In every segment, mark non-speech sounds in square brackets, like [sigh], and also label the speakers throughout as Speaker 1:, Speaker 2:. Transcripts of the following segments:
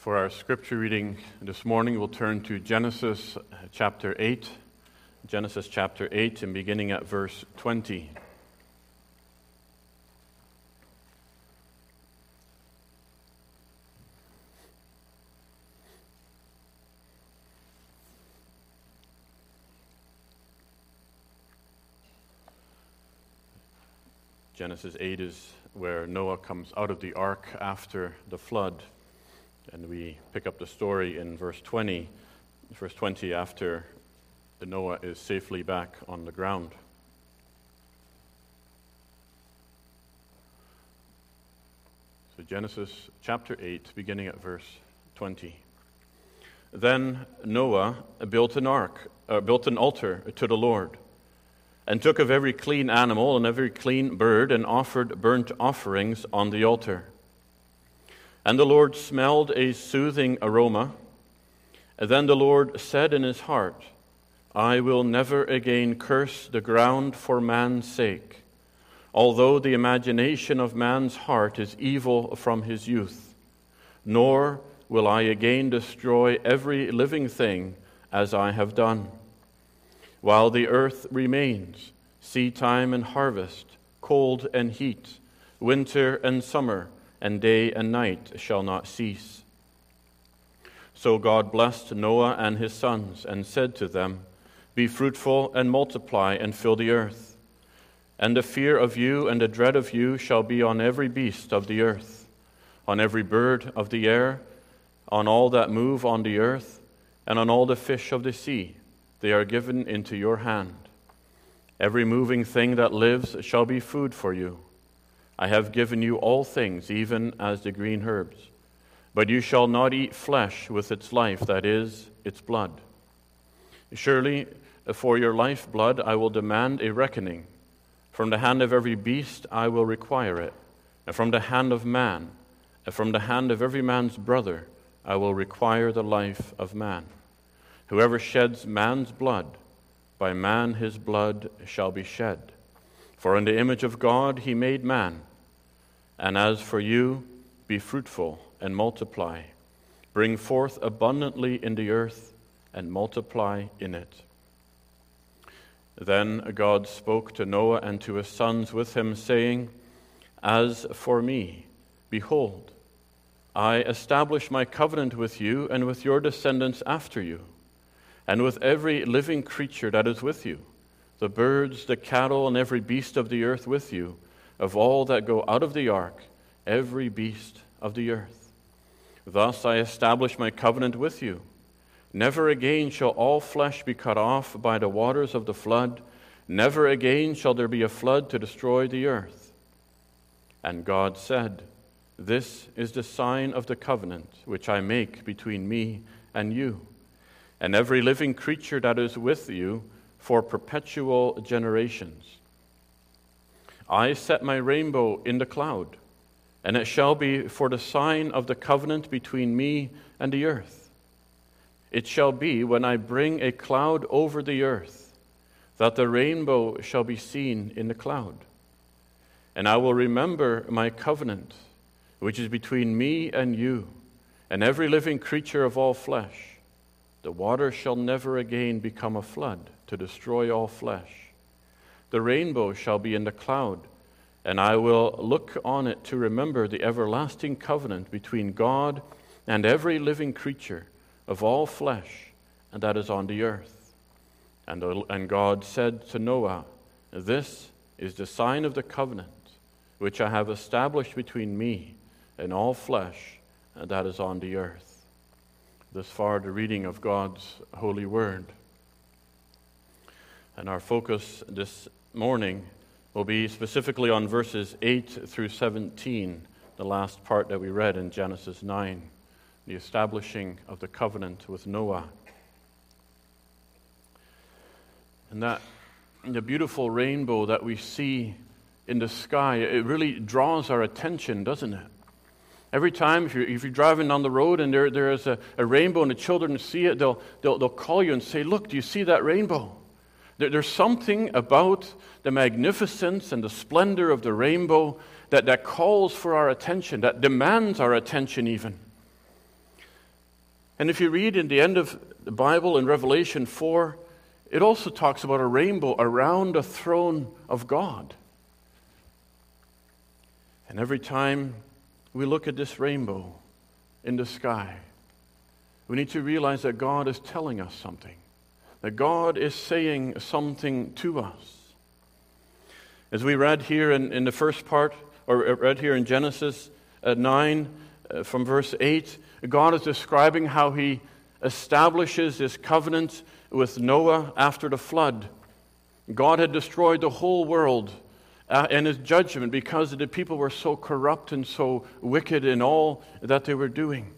Speaker 1: For our scripture reading this morning, we'll turn to Genesis uh, chapter 8. Genesis chapter 8, and beginning at verse 20. Genesis 8 is where Noah comes out of the ark after the flood. And we pick up the story in verse 20. Verse 20, after Noah is safely back on the ground. So, Genesis chapter 8, beginning at verse 20. Then Noah built an ark, uh, built an altar to the Lord, and took of every clean animal and every clean bird and offered burnt offerings on the altar. And the Lord smelled a soothing aroma. And then the Lord said in his heart, I will never again curse the ground for man's sake, although the imagination of man's heart is evil from his youth. Nor will I again destroy every living thing as I have done. While the earth remains, seed time and harvest, cold and heat, winter and summer, and day and night shall not cease. So God blessed Noah and his sons and said to them, Be fruitful and multiply and fill the earth. And the fear of you and the dread of you shall be on every beast of the earth, on every bird of the air, on all that move on the earth, and on all the fish of the sea. They are given into your hand. Every moving thing that lives shall be food for you. I have given you all things, even as the green herbs. But you shall not eat flesh with its life, that is, its blood. Surely, for your lifeblood I will demand a reckoning. From the hand of every beast I will require it, and from the hand of man, and from the hand of every man's brother I will require the life of man. Whoever sheds man's blood, by man his blood shall be shed. For in the image of God he made man. And as for you, be fruitful and multiply. Bring forth abundantly in the earth and multiply in it. Then God spoke to Noah and to his sons with him, saying, As for me, behold, I establish my covenant with you and with your descendants after you, and with every living creature that is with you, the birds, the cattle, and every beast of the earth with you of all that go out of the ark, every beast of the earth. Thus I establish my covenant with you. Never again shall all flesh be cut off by the waters of the flood. Never again shall there be a flood to destroy the earth. And God said, This is the sign of the covenant which I make between me and you, and every living creature that is with you for perpetual generations. I set my rainbow in the cloud, and it shall be for the sign of the covenant between me and the earth. It shall be when I bring a cloud over the earth, that the rainbow shall be seen in the cloud. And I will remember my covenant, which is between me and you, and every living creature of all flesh. The water shall never again become a flood to destroy all flesh. The rainbow shall be in the cloud, and I will look on it to remember the everlasting covenant between God and every living creature of all flesh, and that is on the earth. And, and God said to Noah, This is the sign of the covenant which I have established between me and all flesh, and that is on the earth. Thus far, the reading of God's holy word. And our focus this morning will be specifically on verses 8 through 17, the last part that we read in Genesis 9, the establishing of the covenant with Noah. And that the beautiful rainbow that we see in the sky, it really draws our attention, doesn't it? Every time, if you're, if you're driving down the road and there, there is a, a rainbow and the children see it, they'll, they'll, they'll call you and say, Look, do you see that rainbow? There's something about the magnificence and the splendor of the rainbow that, that calls for our attention, that demands our attention even. And if you read in the end of the Bible in Revelation 4, it also talks about a rainbow around the throne of God. And every time we look at this rainbow in the sky, we need to realize that God is telling us something, that God is saying something to us. As we read here in, in the first part, or read here in Genesis uh, 9, uh, from verse 8, God is describing how he establishes his covenant with Noah after the flood. God had destroyed the whole world uh, and his judgment because the people were so corrupt and so wicked in all that they were doing.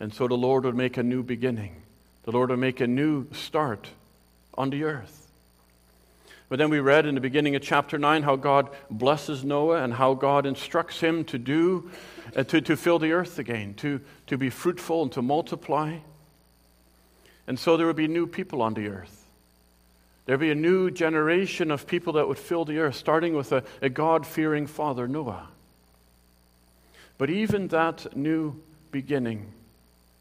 Speaker 1: And so the Lord would make a new beginning. The Lord would make a new start on the earth. But then we read in the beginning of chapter 9 how God blesses Noah and how God instructs him to do, uh, to, to fill the earth again, to, to be fruitful and to multiply. And so there would be new people on the earth. There'd be a new generation of people that would fill the earth, starting with a, a God fearing father, Noah. But even that new beginning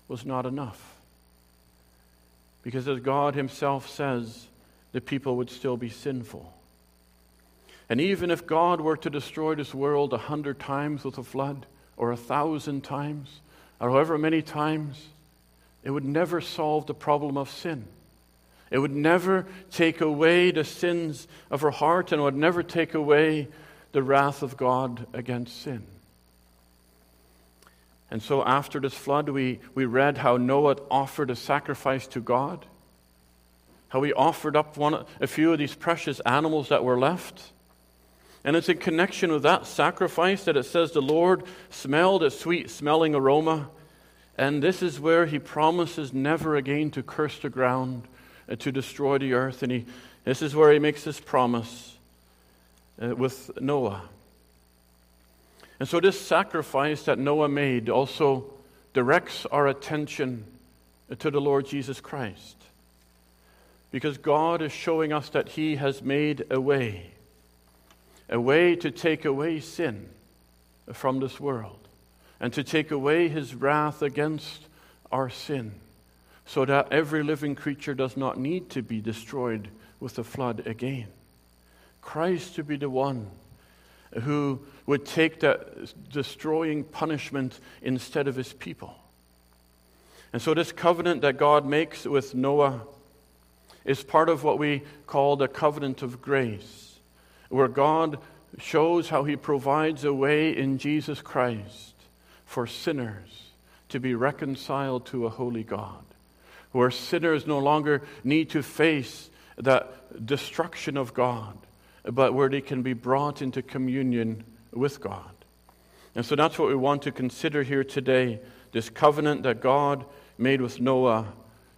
Speaker 1: was not enough. Because as God Himself says, the people would still be sinful. And even if God were to destroy this world a hundred times with a flood, or a thousand times, or however many times, it would never solve the problem of sin. It would never take away the sins of our heart, and would never take away the wrath of God against sin. And so, after this flood, we, we read how Noah offered a sacrifice to God how he offered up one, a few of these precious animals that were left. And it's in connection with that sacrifice that it says the Lord smelled a sweet smelling aroma. And this is where he promises never again to curse the ground, uh, to destroy the earth. And he, this is where he makes this promise uh, with Noah. And so, this sacrifice that Noah made also directs our attention to the Lord Jesus Christ. Because God is showing us that He has made a way, a way to take away sin from this world and to take away His wrath against our sin, so that every living creature does not need to be destroyed with the flood again. Christ to be the one who would take that destroying punishment instead of his people. And so, this covenant that God makes with Noah is part of what we call the covenant of grace, where God shows how he provides a way in Jesus Christ for sinners to be reconciled to a holy God, where sinners no longer need to face the destruction of God, but where they can be brought into communion with God. And so that's what we want to consider here today this covenant that God made with Noah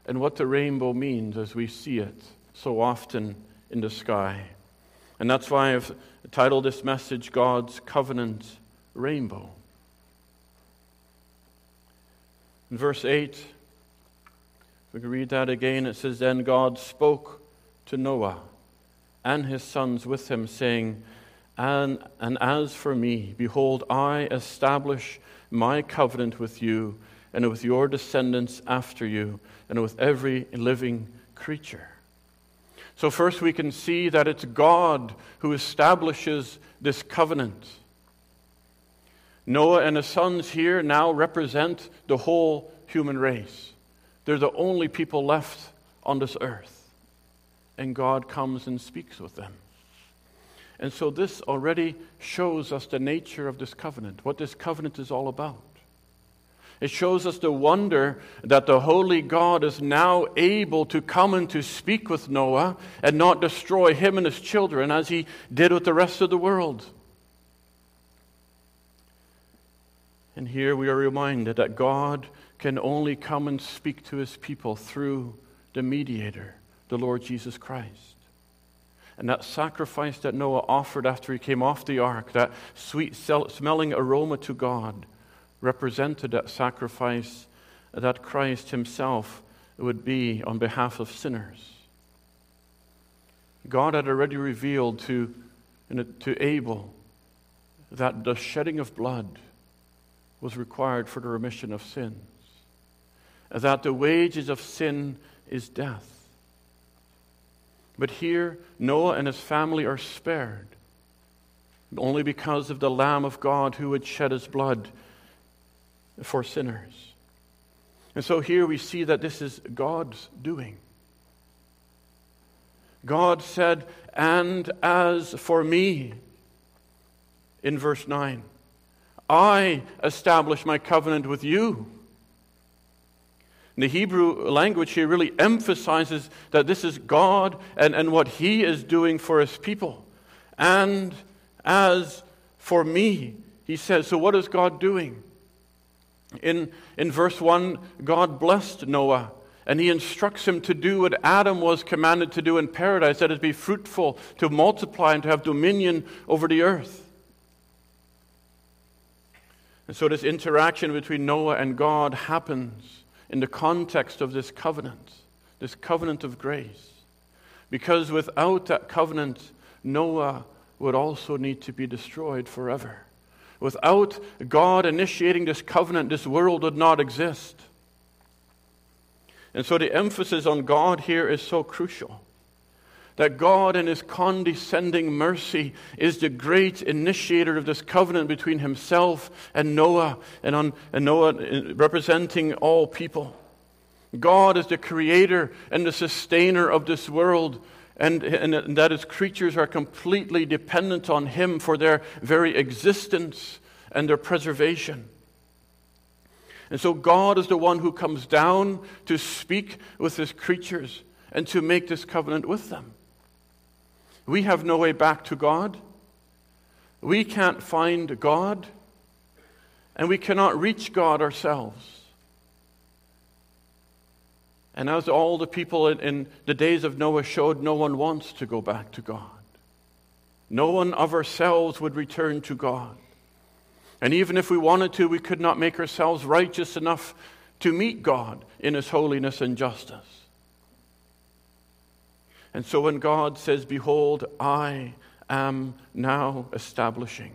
Speaker 1: and what the rainbow means as we see it so often in the sky. And that's why I've titled this message God's Covenant Rainbow. In verse 8, we can read that again. It says, Then God spoke to Noah and his sons with him, saying, and, and as for me, behold, I establish my covenant with you and with your descendants after you and with every living creature. So, first, we can see that it's God who establishes this covenant. Noah and his sons here now represent the whole human race. They're the only people left on this earth. And God comes and speaks with them. And so, this already shows us the nature of this covenant, what this covenant is all about. It shows us the wonder that the holy God is now able to come and to speak with Noah and not destroy him and his children as he did with the rest of the world. And here we are reminded that God can only come and speak to his people through the mediator, the Lord Jesus Christ. And that sacrifice that Noah offered after he came off the ark, that sweet smelling aroma to God, represented that sacrifice that Christ himself would be on behalf of sinners. God had already revealed to, to Abel that the shedding of blood was required for the remission of sins. that the wages of sin is death. But here, Noah and his family are spared only because of the Lamb of God who would shed his blood for sinners. And so here we see that this is God's doing. God said, And as for me, in verse 9, I establish my covenant with you. The Hebrew language here really emphasizes that this is God and, and what He is doing for His people. And as for me, He says, so what is God doing? In, in verse 1, God blessed Noah and he instructs him to do what Adam was commanded to do in paradise that is, be fruitful, to multiply, and to have dominion over the earth. And so, this interaction between Noah and God happens in the context of this covenant, this covenant of grace. Because without that covenant, Noah would also need to be destroyed forever. Without God initiating this covenant, this world would not exist. And so the emphasis on God here is so crucial. That God, in His condescending mercy, is the great initiator of this covenant between Himself and Noah, and, on, and Noah uh, representing all people. God is the creator and the sustainer of this world, and, and that His creatures are completely dependent on Him for their very existence and their preservation. And so God is the one who comes down to speak with his creatures and to make this covenant with them. We have no way back to God. We can't find God. And we cannot reach God ourselves. And as all the people in, in, the days of Noah showed, no one wants to go back to God. No one of ourselves would return to God. And even if we wanted to, we could not make ourselves righteous enough to meet God in His holiness and justice. And so when God says, Behold, I am now establishing,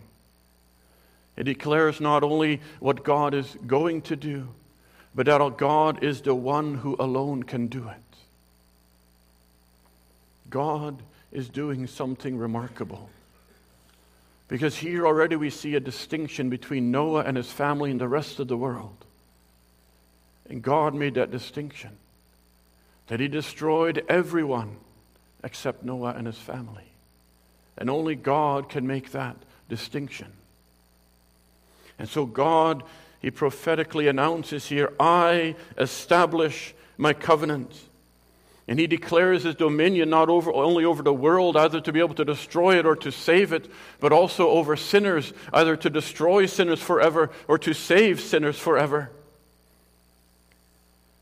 Speaker 1: it declares not only what God is going to do, but that God is the one who alone can do it. God is doing something remarkable. Because here already we see a distinction between Noah and his family and the rest of the world. And God made that distinction that he destroyed everyone except Noah and his family. And only God can make that distinction. And so God, he prophetically announces here, I establish my covenant and he declares his dominion not over, only over the world, either to be able to destroy it or to save it, but also over sinners, either to destroy sinners forever or to save sinners forever.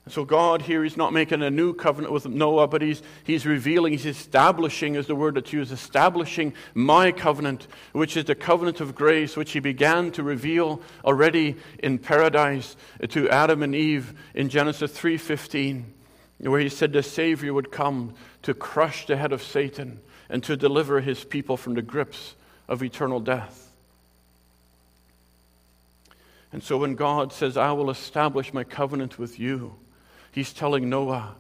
Speaker 1: So, God here, He's not making a new covenant with Noah, but He's, he's revealing, He's establishing, is the word that's used, establishing my covenant, which is the covenant of grace, which He began to reveal already in paradise to Adam and Eve in Genesis 3:15 where he said the Savior would come to crush the head of Satan and to deliver his people from the grips of eternal death. And so when God says, I will establish my covenant with you, he's telling Noah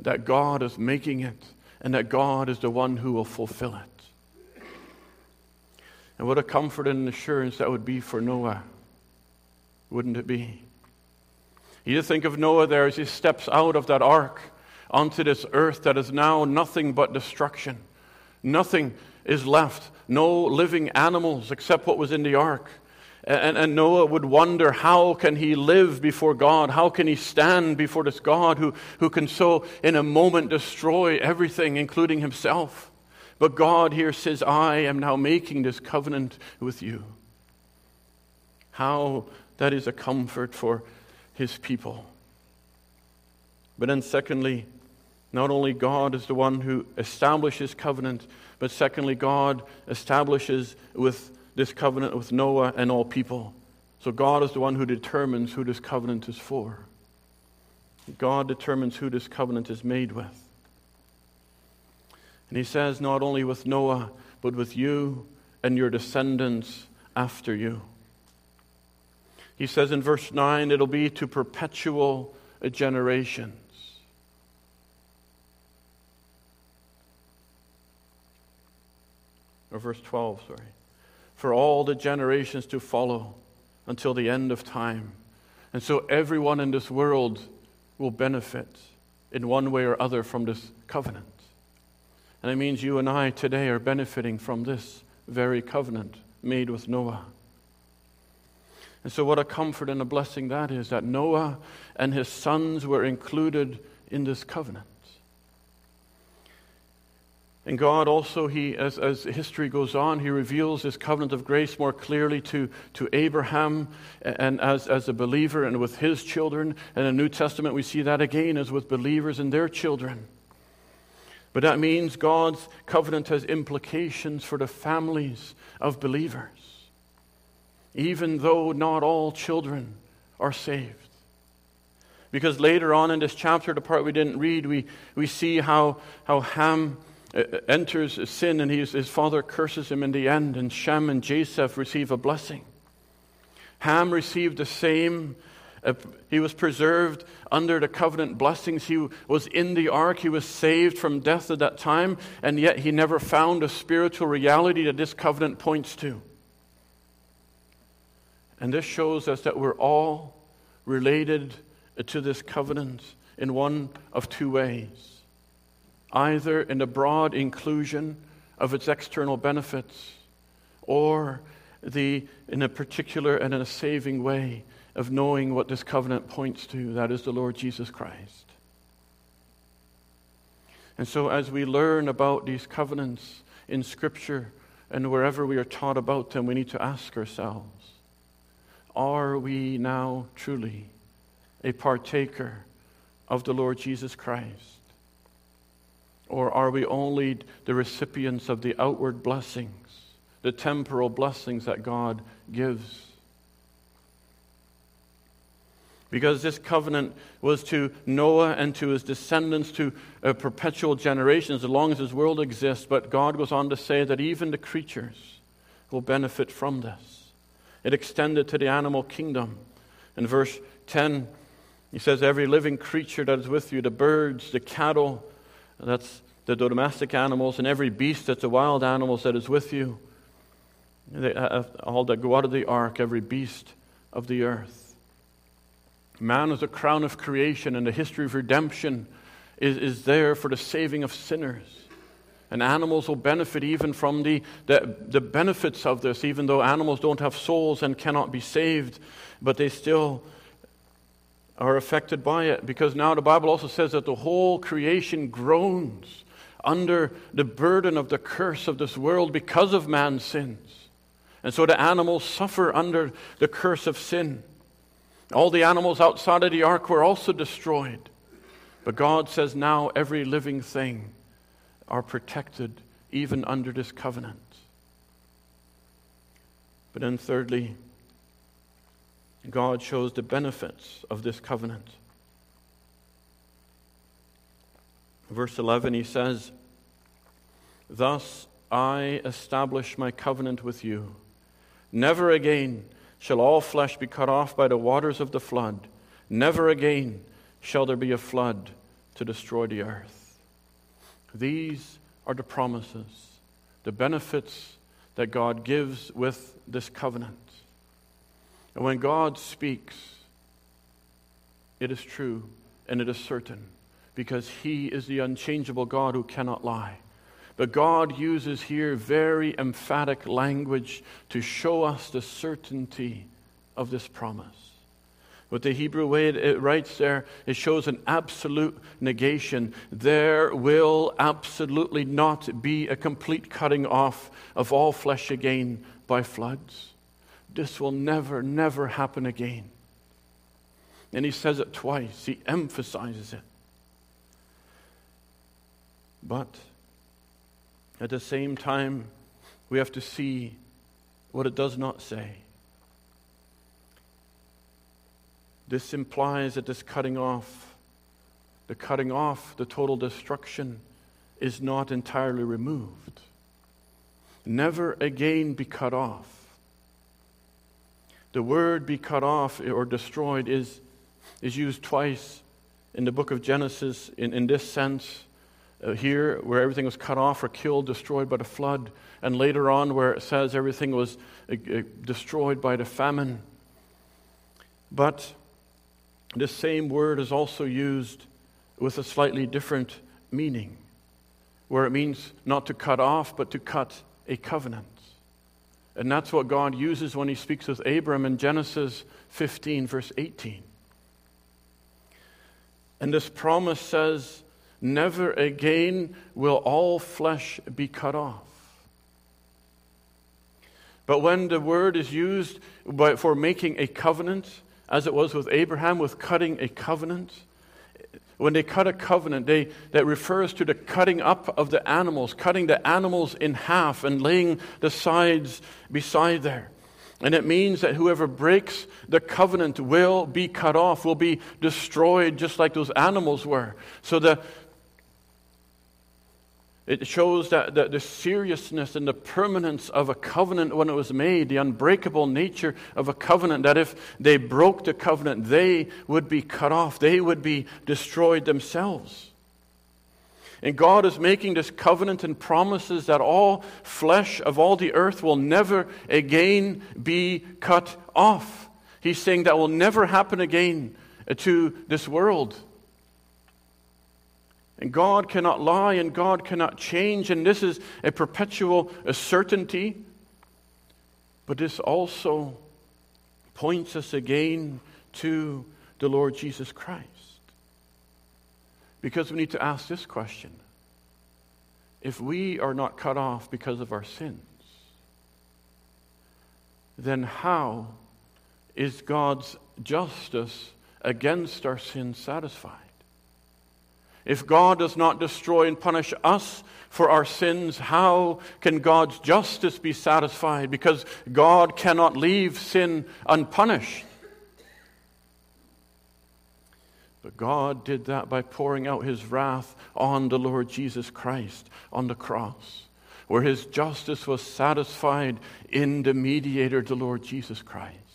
Speaker 1: that God is making it and that God is the one who will fulfill it. And what a comfort and assurance that would be for Noah, wouldn't it be? You think of Noah there as he steps out of that ark onto this earth that is now nothing but destruction. Nothing is left, no living animals except what was in the ark. And, and, Noah would wonder how can he live before God? How can he stand before this God who, who can so in a moment destroy everything, including himself? But God here says, I am now making this covenant with you. How that is a comfort for his people. But then, secondly, not only God is the one who establishes covenant, but secondly, God establishes with this covenant with Noah and all people. So God is the one who determines who this covenant is for. God determines who this covenant is made with. And he says, not only with Noah, but with you and your descendants after you. He says in verse 9, it'll be to perpetual generations. Or verse 12, sorry. For all the generations to follow until the end of time. And so everyone in this world will benefit in one way or other from this covenant. And it means you and I today are benefiting from this very covenant made with Noah. And so, what a comfort and a blessing that is that Noah and his sons were included in this covenant. And God also, he, as, as history goes on, he reveals his covenant of grace more clearly to, to Abraham and as, as a believer and with his children. And in the New Testament, we see that again as with believers and their children. But that means God's covenant has implications for the families of believers, even though not all children are saved. Because later on in this chapter, the part we didn't read, we, we see how, how Ham enters sin and his father curses him in the end, and Shem and Japheth receive a blessing. Ham received the same. Uh, he was preserved under the covenant blessings. He was in the ark. He was saved from death at that time, and yet he never found a spiritual reality that this covenant points to. And this shows us that we're all related to this covenant in one of two ways either in the broad inclusion of its external benefits or the, in a particular and in a saving way of knowing what this covenant points to that is the Lord Jesus Christ. And so, as we learn about these covenants in Scripture and wherever we are taught about them, we need to ask ourselves are we now truly a partaker of the Lord Jesus Christ? Or are we only the recipients of the outward blessings, the temporal blessings that God gives? Because this covenant was to Noah and to his descendants to uh, perpetual generations as long as this world exists. But God goes on to say that even the creatures will benefit from this. It extended to the animal kingdom. In verse 10, he says, Every living creature that is with you, the birds, the cattle, that's the domestic animals and every beast that's a wild animal that is with you. all that go out of the ark, every beast of the earth. Man is a crown of creation, and the history of redemption is, is there for the saving of sinners. And animals will benefit even from the, the, the benefits of this, even though animals don't have souls and cannot be saved, but they still are affected by it because now the Bible also says that the whole creation groans under the burden of the curse of this world because of man's sins. And so the animals suffer under the curse of sin. All the animals outside of the ark were also destroyed. But God says now every living thing are protected even under this covenant. But then, thirdly, God shows the benefits of this covenant. Verse 11, he says, Thus I establish my covenant with you. Never again shall all flesh be cut off by the waters of the flood. Never again shall there be a flood to destroy the earth. These are the promises, the benefits that God gives with this covenant. And when God speaks, it is true and it is certain because He is the unchangeable God who cannot lie. But God uses here very emphatic language to show us the certainty of this promise. With the Hebrew way it writes there, it shows an absolute negation. There will absolutely not be a complete cutting off of all flesh again by floods. This will never, never happen again. And he says it twice, he emphasizes it. But at the same time, we have to see what it does not say. This implies that this cutting off, the cutting off, the total destruction, is not entirely removed. Never again be cut off. The word be cut off or destroyed is, is used twice in the book of Genesis in, in this sense. Uh, here, where everything was cut off or killed, destroyed by the flood, and later on, where it says everything was uh, uh destroyed by the famine. But this same word is also used with a slightly different meaning, where it means not to cut off, but to cut a covenant. And that's what God uses when he speaks with Abram in Genesis 15, verse 18. And this promise says, Never again will all flesh be cut off. But when the word is used for making a covenant, as it was with Abraham, with cutting a covenant, when they cut a covenant, they, that refers to the cutting up of the animals, cutting the animals in half and laying the sides beside there. And it means that whoever breaks the covenant will be cut off, will be destroyed, just like those animals were. So the, it shows that, that the seriousness and the permanence of a covenant when it was made, the unbreakable nature of a covenant, that if they broke the covenant, they would be cut off, they would be destroyed themselves. And God is making this covenant and promises that all flesh of all the earth will never again be cut off. He's saying that will never happen again to this world. And God cannot lie and God cannot change, and this is a perpetual certainty. But this also points us again to the Lord Jesus Christ. Because we need to ask this question if we are not cut off because of our sins, then how is God's justice against our sins satisfied? If God does not destroy and punish us for our sins, how can God's justice be satisfied? Because God cannot leave sin unpunished. But God did that by pouring out his wrath on the Lord Jesus Christ on the cross, where his justice was satisfied in the mediator, the Lord Jesus Christ.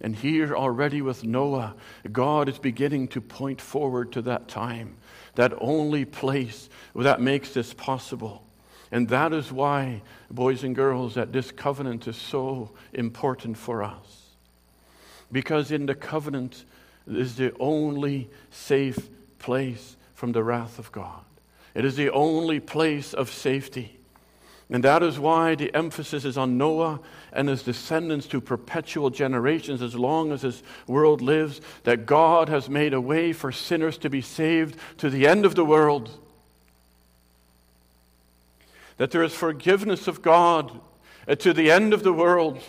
Speaker 1: And here already with Noah, God is beginning to point forward to that time, that only place that makes this possible. And that is why, boys and girls, that this covenant is so important for us. Because in the covenant is the only safe place from the wrath of God. It is the only place of safety. And that is why the emphasis is on Noah and his descendants to perpetual generations as long as this world lives, that God has made a way for sinners to be saved to the end of the world. That there is forgiveness of God to the end of the world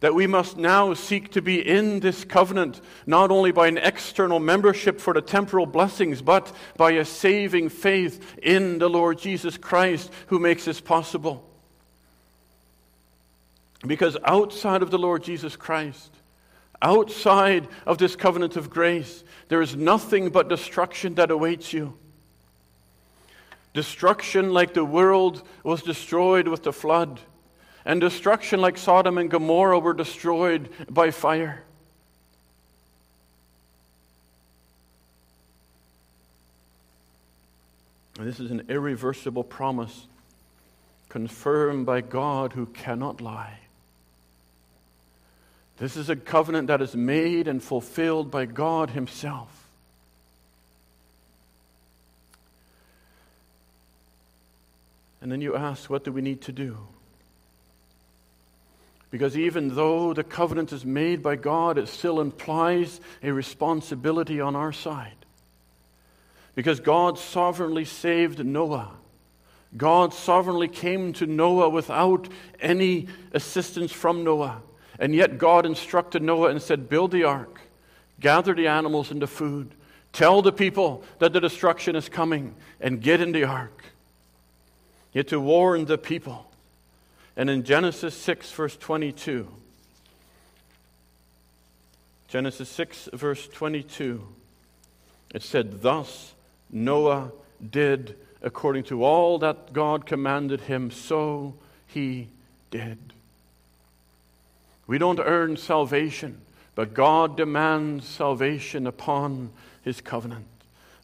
Speaker 1: that we must now seek to be in this covenant, not only by an external membership for the temporal blessings, but by a saving faith in the Lord Jesus Christ who makes this possible. Because outside of the Lord Jesus Christ, outside of this covenant of grace, there is nothing but destruction that awaits you. Destruction like the world was destroyed with the flood and destruction like Sodom and Gomorrah were destroyed by fire. This is an irreversible promise confirmed by God who cannot lie. This is a covenant that is made and fulfilled by God Himself. And then you ask, what do we need to do? Because even though the covenant is made by God, it still implies a responsibility on our side. Because God sovereignly saved Noah. God sovereignly came to Noah without any assistance from Noah. And yet God instructed Noah and said, Build the ark, gather the animals and the food, tell the people that the destruction is coming, and get in the ark. Yet to warn the people and in Genesis 6, verse 22, Genesis 6, verse 22, it said, Thus Noah did according to all that God commanded him, so he did. We don't earn salvation But God demands salvation upon his covenant.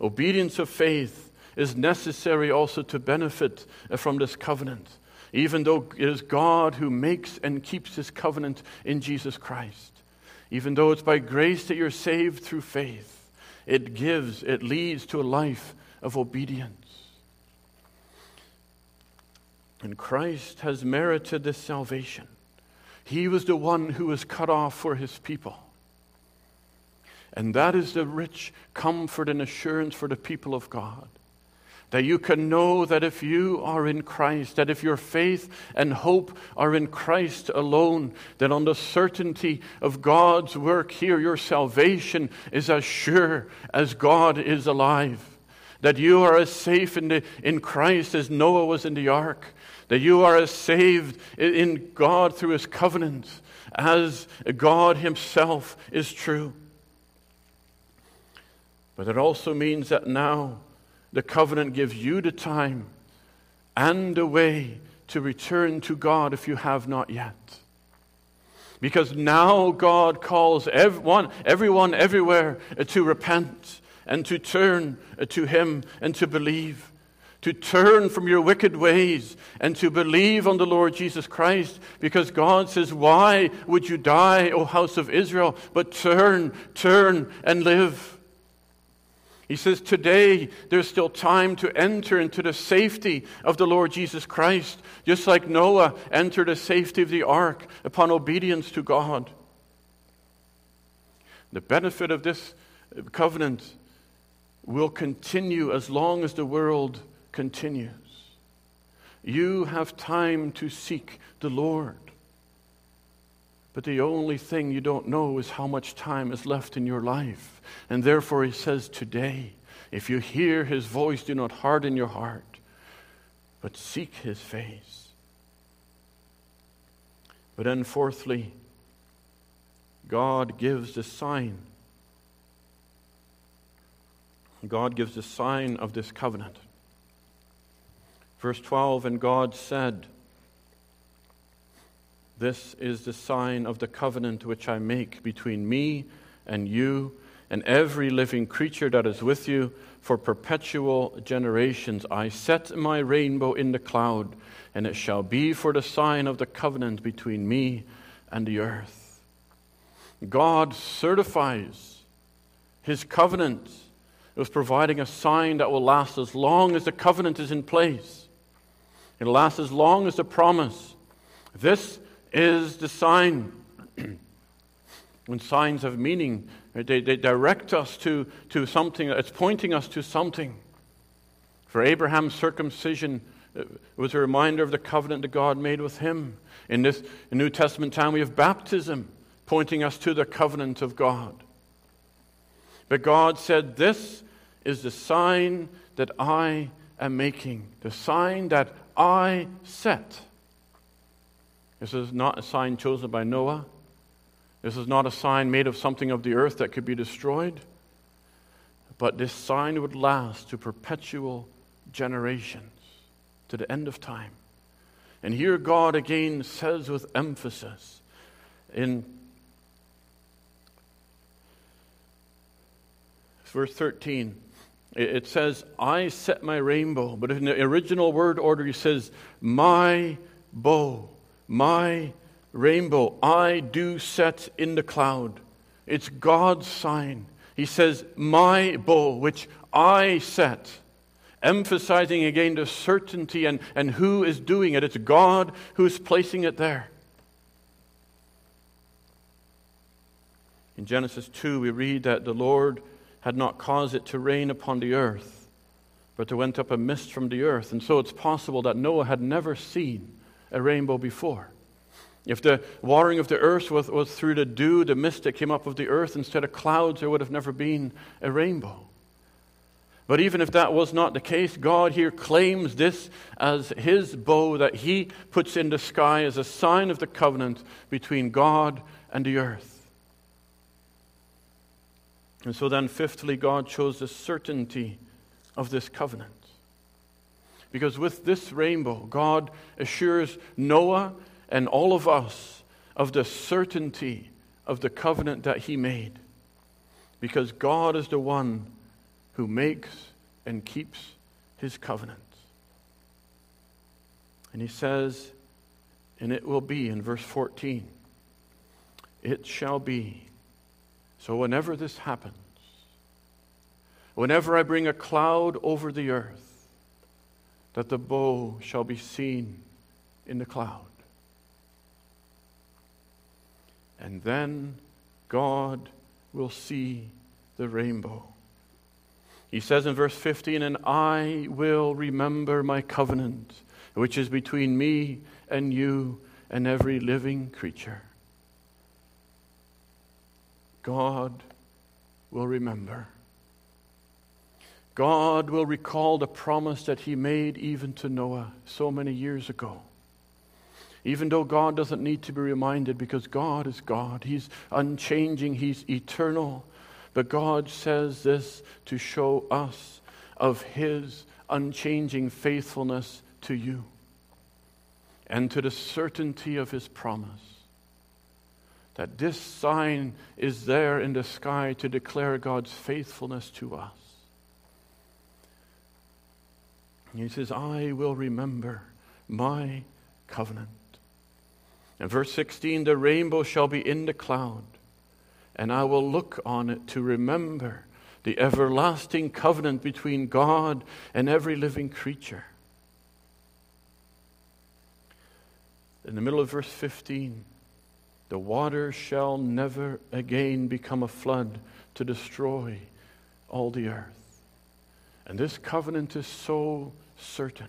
Speaker 1: Obedience of faith is necessary also to benefit from this covenant, even though it is God who makes and keeps his covenant in Jesus Christ. Even though it's by grace that you're saved through faith, it gives, it leads to a life of obedience. And Christ has merited this salvation. He was the one who was cut off for his people. And that is the rich comfort and assurance for the people of God. That you can know that if you are in Christ, that if your faith and hope are in Christ alone, that on the certainty of God's work here, your salvation is as sure as God is alive. That you are as safe in, the, in Christ as Noah was in the ark. That you are as saved in God through his covenant as God himself is true. But it also means that now the covenant gives you the time and the way to return to God if you have not yet. Because now God calls everyone, everyone everywhere to repent and to turn to Him and to believe. To turn from your wicked ways and to believe on the Lord Jesus Christ, because God says, Why would you die, O house of Israel? But turn, turn, and live. He says, Today there's still time to enter into the safety of the Lord Jesus Christ, just like Noah entered the safety of the ark upon obedience to God. The benefit of this covenant will continue as long as the world continues. You have time to seek the Lord. But the only thing you don't know is how much time is left in your life. And therefore, he says, Today, if you hear his voice, do not harden your heart, but seek his face. But then, fourthly, God gives the sign. God gives the sign of this covenant. Verse 12 And God said, this is the sign of the covenant which I make between me and you and every living creature that is with you for perpetual generations. I set my rainbow in the cloud, and it shall be for the sign of the covenant between me and the earth. God certifies his covenant with providing a sign that will last as long as the covenant is in place. It'll last as long as the promise. This is the sign. [clears throat] when signs have meaning, they, they direct us to, to something, it's pointing us to something. For Abraham's circumcision uh, was a reminder of the covenant that God made with him. In this in New Testament time, we have baptism pointing us to the covenant of God. But God said, This is the sign that I am making, the sign that I set. This is not a sign chosen by Noah. This is not a sign made of something of the earth that could be destroyed. But this sign would last to perpetual generations, to the end of time. And here God again says with emphasis in verse 13, it says, I set my rainbow. But in the original word order, he says, my bow my rainbow I do set in the cloud. It's God's sign. He says, My bow, which I set, emphasizing again the certainty and, and who is doing it. It's God who's placing it there. In Genesis 2, we read that the Lord had not caused it to rain upon the earth, but there went up a mist from the earth. And so it's possible that Noah had never seen a rainbow before. If the watering of the earth was, was through the dew, the mist that came up of the earth instead of clouds, there would have never been a rainbow. But even if that was not the case, God here claims this as his bow that he puts in the sky as a sign of the covenant between God and the earth. And so then, fifthly, God chose the certainty of this covenant. Because with this rainbow, God assures Noah and all of us of the certainty of the covenant that he made. Because God is the one who makes and keeps his covenant. And he says, and it will be in verse 14, it shall be. So whenever this happens, whenever I bring a cloud over the earth, that the bow shall be seen in the cloud. And then God will see the rainbow. He says in verse 15, And I will remember my covenant, which is between me and you and every living creature. God will remember. God will recall the promise that He made even to Noah so many years ago. Even though God doesn't need to be reminded because God is God, He's unchanging, He's eternal. But God says this to show us of His unchanging faithfulness to you and to the certainty of His promise. That this sign is there in the sky to declare God's faithfulness to us. He says, I will remember my covenant. In verse 16, the rainbow shall be in the cloud, and I will look on it to remember the everlasting covenant between God and every living creature. In the middle of verse 15, the water shall never again become a flood to destroy all the earth. And this covenant is so certain.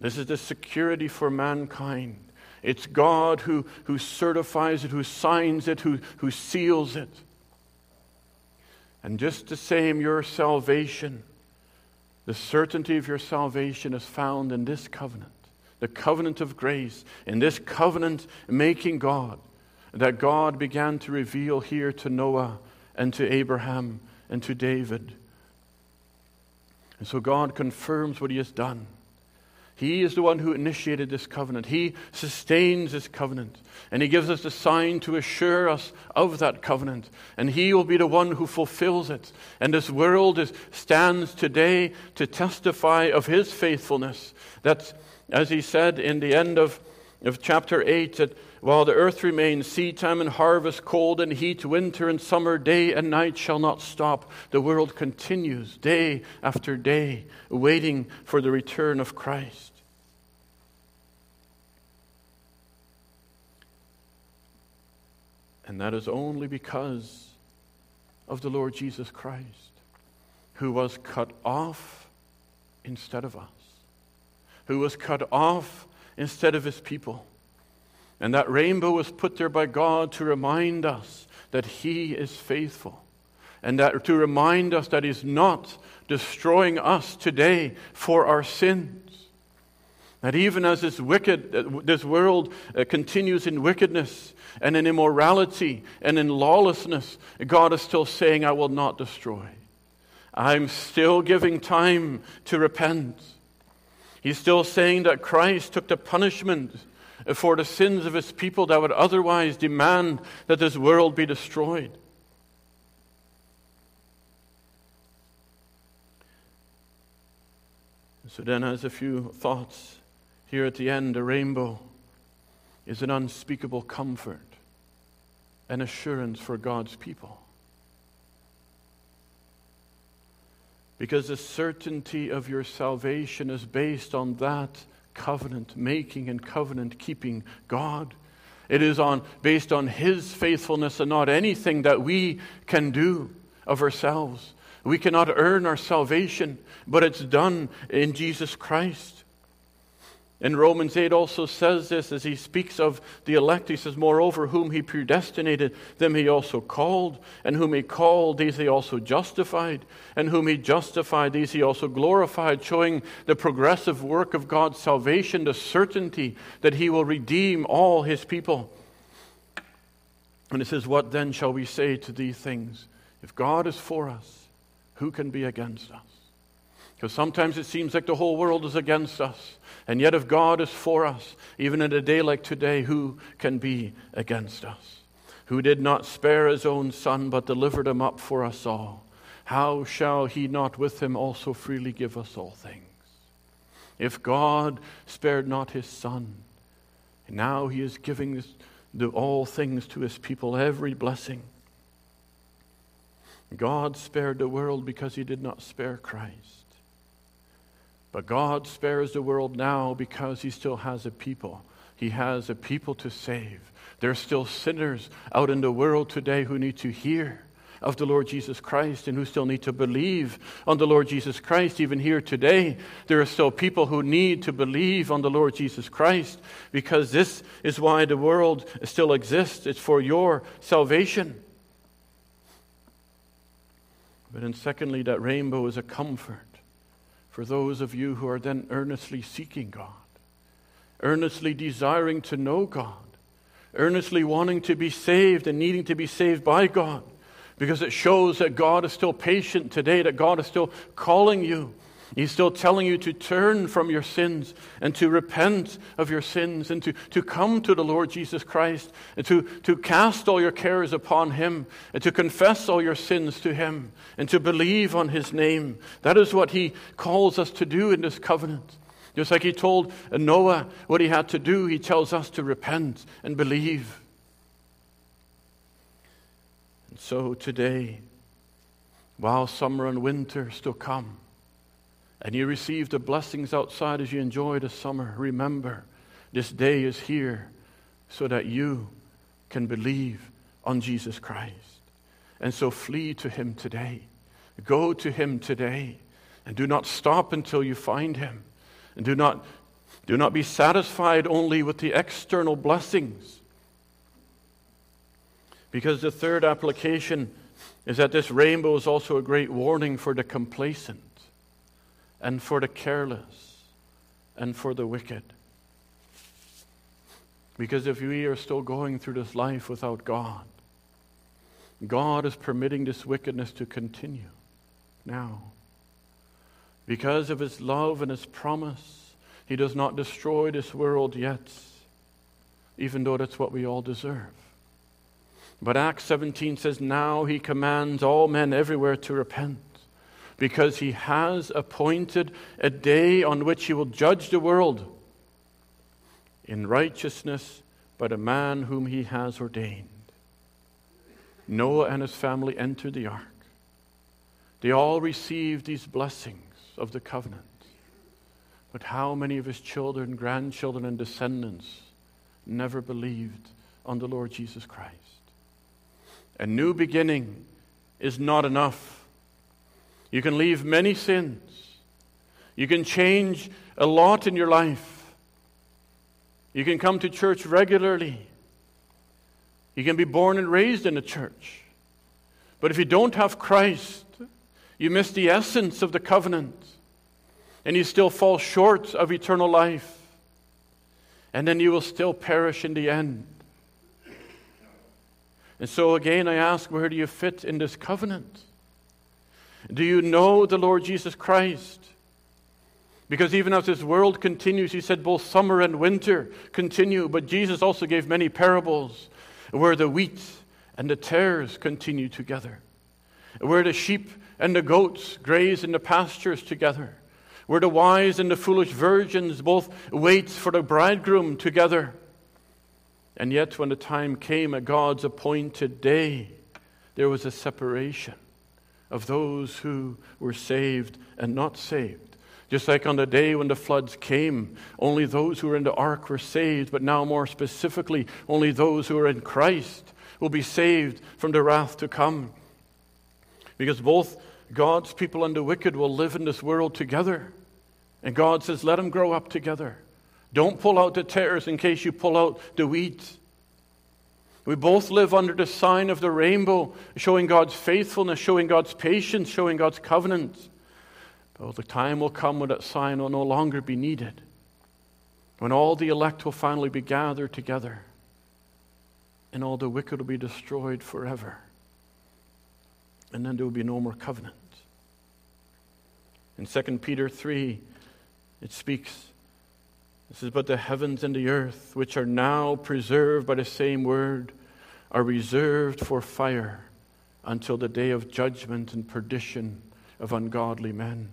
Speaker 1: This is the security for mankind it's God who, who certifies it, who signs it, who, who seals it. And just the same, your salvation, the certainty of your salvation is found in this covenant, the covenant of grace, in this covenant making God that God began to reveal here to Noah and to Abraham and to David. And so God confirms what he has done. He is the one who initiated this covenant. He sustains this covenant. And He gives us the sign to assure us of that covenant. And He will be the one who fulfills it. And this world is, stands today to testify of His faithfulness. That, as He said in the end of, of chapter 8, that while the earth remains, seed time and harvest, cold and heat, winter and summer, day and night shall not stop. The world continues day after day, waiting for the return of Christ. And that is only because of the Lord Jesus Christ, who was cut off instead of us, who was cut off instead of his people and that rainbow was put there by God to remind us that He is faithful. And that to remind us that He's not destroying us today for our sins. That even as this wicked, this world uh, continues in wickedness and in immorality and in lawlessness, God is still saying, I will not destroy. I'm still giving time to repent. He's still saying that Christ took the punishment for the sins of his people that would otherwise demand that this world be destroyed. So then, as a few thoughts here at the end, the rainbow is an unspeakable comfort and assurance for God's people. Because the certainty of your salvation is based on that covenant making and covenant keeping God. It is on, based on His faithfulness and not anything that we can do of ourselves. We cannot earn our salvation, but it's done in Jesus Christ. And Romans 8 also says this as he speaks of the elect. He says, Moreover, whom he predestinated, them he also called. And whom he called, these he also justified. And whom he justified, these he also glorified, showing the progressive work of God's salvation, the certainty that he will redeem all his people. And it says, What then shall we say to these things? If God is for us, who can be against us? Because sometimes it seems like the whole world is against us. And yet, if God is for us, even in a day like today, who can be against us? who did not spare his own son, but delivered him up for us all, how shall he not with him also freely give us all things? If God spared not his son, now he is giving all things to his people, every blessing. God spared the world because he did not spare Christ. But God spares the world now because he still has a people. He has a people to save. There are still sinners out in the world today who need to hear of the Lord Jesus Christ and who still need to believe on the Lord Jesus Christ. Even here today, there are still people who need to believe on the Lord Jesus Christ because this is why the world still exists. It's for your salvation. But then, secondly, that rainbow is a comfort for those of you who are then earnestly seeking God, earnestly desiring to know God, earnestly wanting to be saved and needing to be saved by God because it shows that God is still patient today, that God is still calling you. He's still telling you to turn from your sins and to repent of your sins and to, to come to the Lord Jesus Christ and to, to cast all your cares upon Him and to confess all your sins to Him and to believe on His name. That is what He calls us to do in this covenant. Just like He told Noah what he had to do, He tells us to repent and believe. And so today, while summer and winter still come, and you receive the blessings outside as you enjoy the summer, remember this day is here so that you can believe on Jesus Christ. And so flee to Him today. Go to Him today. And do not stop until you find Him. And do not, do not be satisfied only with the external blessings because the third application is that this rainbow is also a great warning for the complacent, and for the careless, and for the wicked. Because if we are still going through this life without God, God is permitting this wickedness to continue now. Because of His love and His promise, He does not destroy this world yet, even though that's what we all deserve. But Acts 17 says, Now he commands all men everywhere to repent, because he has appointed a day on which he will judge the world in righteousness by the man whom he has ordained. Noah and his family entered the ark. They all received these blessings of the covenant. But how many of his children, grandchildren, and descendants never believed on the Lord Jesus Christ? A new beginning is not enough. You can leave many sins. You can change a lot in your life. You can come to church regularly. You can be born and raised in a church. But if you don't have Christ, you miss the essence of the covenant. And you still fall short of eternal life. And then you will still perish in the end. And so again, I ask, where do you fit in this covenant? Do you know the Lord Jesus Christ? Because even as this world continues, he said both summer and winter continue, but Jesus also gave many parables where the wheat and the tares continue together, where the sheep and the goats graze in the pastures together, where the wise and the foolish virgins both wait for the bridegroom together. And yet, when the time came at God's appointed day, there was a separation of those who were saved and not saved. Just like on the day when the floods came, only those who were in the ark were saved, but now more specifically, only those who are in Christ will be saved from the wrath to come. Because both God's people and the wicked will live in this world together. And God says, let them grow up together. Don't pull out the tares in case you pull out the weeds. We both live under the sign of the rainbow, showing God's faithfulness, showing God's patience, showing God's covenant. But the time will come when that sign will no longer be needed, when all the elect will finally be gathered together, and all the wicked will be destroyed forever. And then there will be no more covenant. In 2 Peter 3, it speaks this is but the heavens and the earth, which are now preserved by the same word, are reserved for fire until the day of judgment and perdition of ungodly men.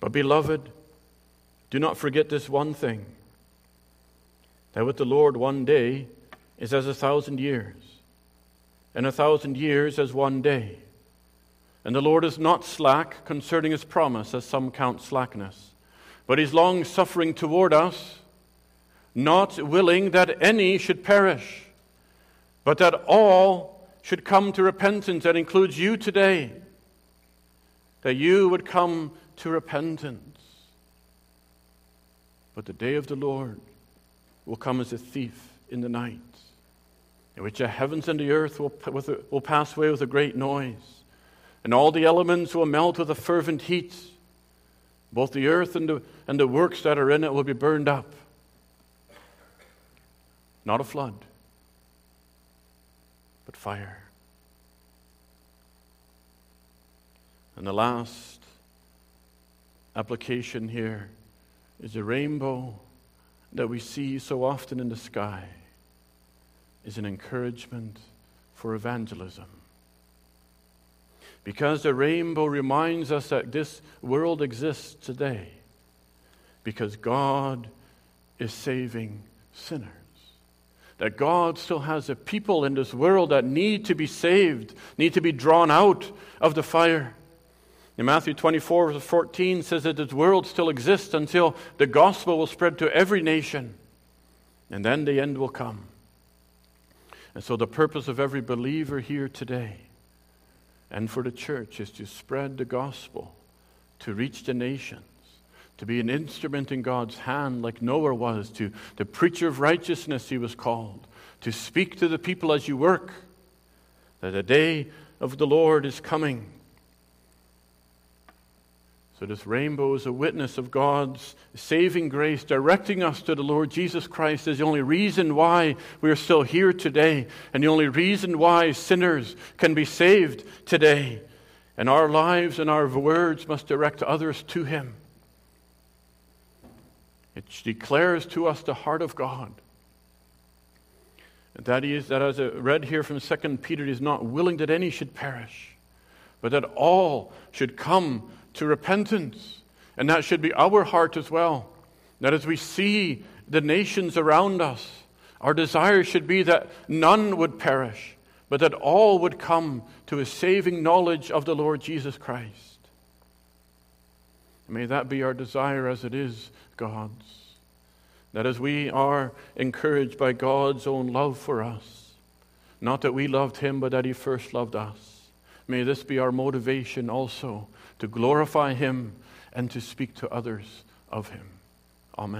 Speaker 1: But, beloved, do not forget this one thing that with the Lord one day is as a thousand years, and a thousand years as one day. And the Lord is not slack concerning his promise, as some count slackness, but is long suffering toward us, not willing that any should perish, but that all should come to repentance. That includes you today, that you would come to repentance. But the day of the Lord will come as a thief in the night, in which the heavens and the earth will, will pass away with a great noise, and all the elements will melt with a fervent heat. Both the earth and the, and the works that are in it will be burned up. Not a flood, but fire. And the last application here is a rainbow that we see so often in the sky is an encouragement for evangelism. Because the rainbow reminds us that this world exists today because God is saving sinners. That God still has a people in this world that need to be saved, need to be drawn out of the fire. In Matthew 24, verse 14 says that this world still exists until the gospel will spread to every nation, and then the end will come. And so, the purpose of every believer here today and for the church is to spread the gospel, to reach the nations, to be an instrument in God's hand, like Noah was, to the preacher of righteousness, he was called, to speak to the people as you work, that the day of the Lord is coming so, this rainbow is a witness of God's saving grace, directing us to the Lord Jesus Christ as the only reason why we are still here today, and the only reason why sinners can be saved today. And our lives and our words must direct others to Him. It declares to us the heart of God. That is that, as I read here from 2 Peter, is not willing that any should perish, but that all should come to repentance. And that should be our heart as well. That as we see the nations around us, our desire should be that none would perish, but that all would come to a saving knowledge of the Lord Jesus Christ. May that be our desire as it is God's. That as we are encouraged by God's own love for us, not that we loved Him, but that He first loved us, may this be our motivation also to glorify Him and to speak to others of Him. Amen.